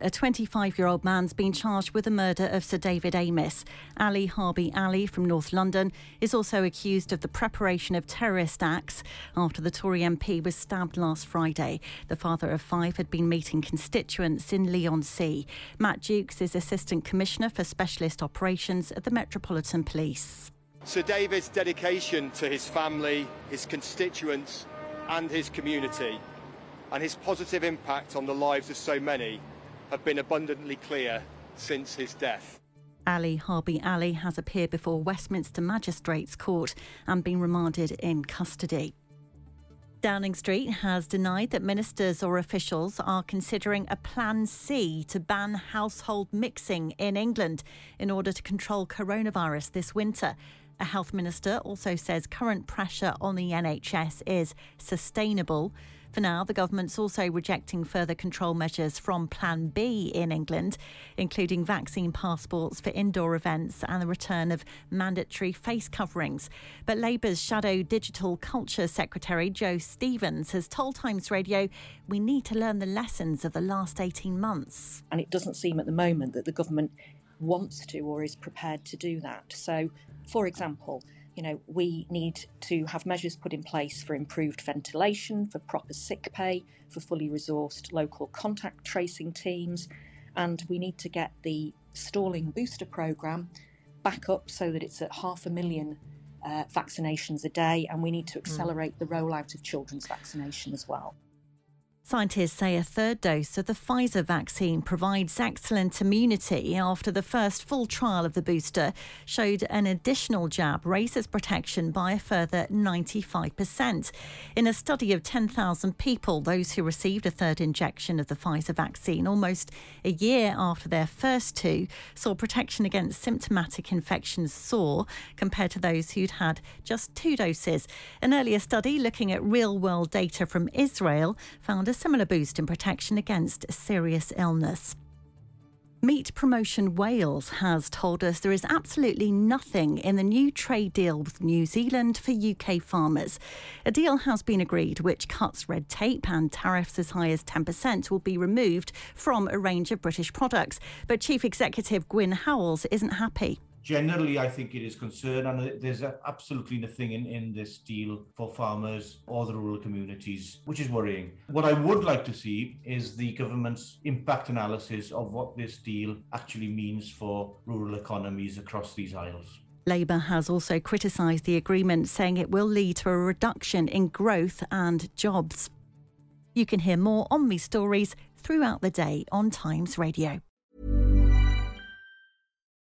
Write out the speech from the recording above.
A 25 year old man's been charged with the murder of Sir David Amess. Ali Harbi Ali from North London is also accused of the preparation of terrorist acts after the Tory MP was stabbed last Friday. The father of five had been meeting constituents in Leigh-on-Sea. Matt Jukes is Assistant Commissioner for Specialist Operations at the Metropolitan Police. Sir David's dedication to his family, his constituents, and his community, and his positive impact on the lives of so many have been abundantly clear since his death. Ali Harbi Ali has appeared before Westminster Magistrates Court and been remanded in custody. Downing Street has denied that ministers or officials are considering a Plan C to ban household mixing in England in order to control coronavirus this winter. A health minister also says current pressure on the NHS is sustainable. For now, the government's also rejecting further control measures from Plan B in England, including vaccine passports for indoor events and the return of mandatory face coverings. But Labour's Shadow Digital Culture Secretary Jo Stevens has told Times Radio we need to learn the lessons of the last 18 months. And it doesn't seem at the moment that the government wants to or is prepared to do that. So, for example, you know, we need to have measures put in place for improved ventilation, for proper sick pay, for fully resourced local contact tracing teams, and we need to get the stalling booster programme back up so that it's at half a million uh, vaccinations a day, and we need to hmm. accelerate mm. the rollout of children's vaccination as well. Scientists say a third dose of the Pfizer vaccine provides excellent immunity after the first full trial of the booster showed an additional jab raises protection by a further 95%. In a study of 10,000 people, those who received a third injection of the Pfizer vaccine almost a year after their first two saw protection against symptomatic infections soar compared to those who'd had just two doses. An earlier study looking at real world data from Israel found a similar boost in protection against serious illness. Meat Promotion Wales has told us there is absolutely nothing in the new trade deal with New Zealand for UK farmers. A deal has been agreed which cuts red tape and tariffs as high as 10% will be removed from a range of British products. But Chief Executive Gwyn Howells isn't happy generally, I think it is concerned, and there's absolutely nothing in, in this deal for farmers or the rural communities, which is worrying. What I would like to see is the government's impact analysis of what this deal actually means for rural economies across these isles. Labour has also criticised the agreement, saying it will lead to a reduction in growth and jobs. You can hear more on these stories throughout the day on Times Radio.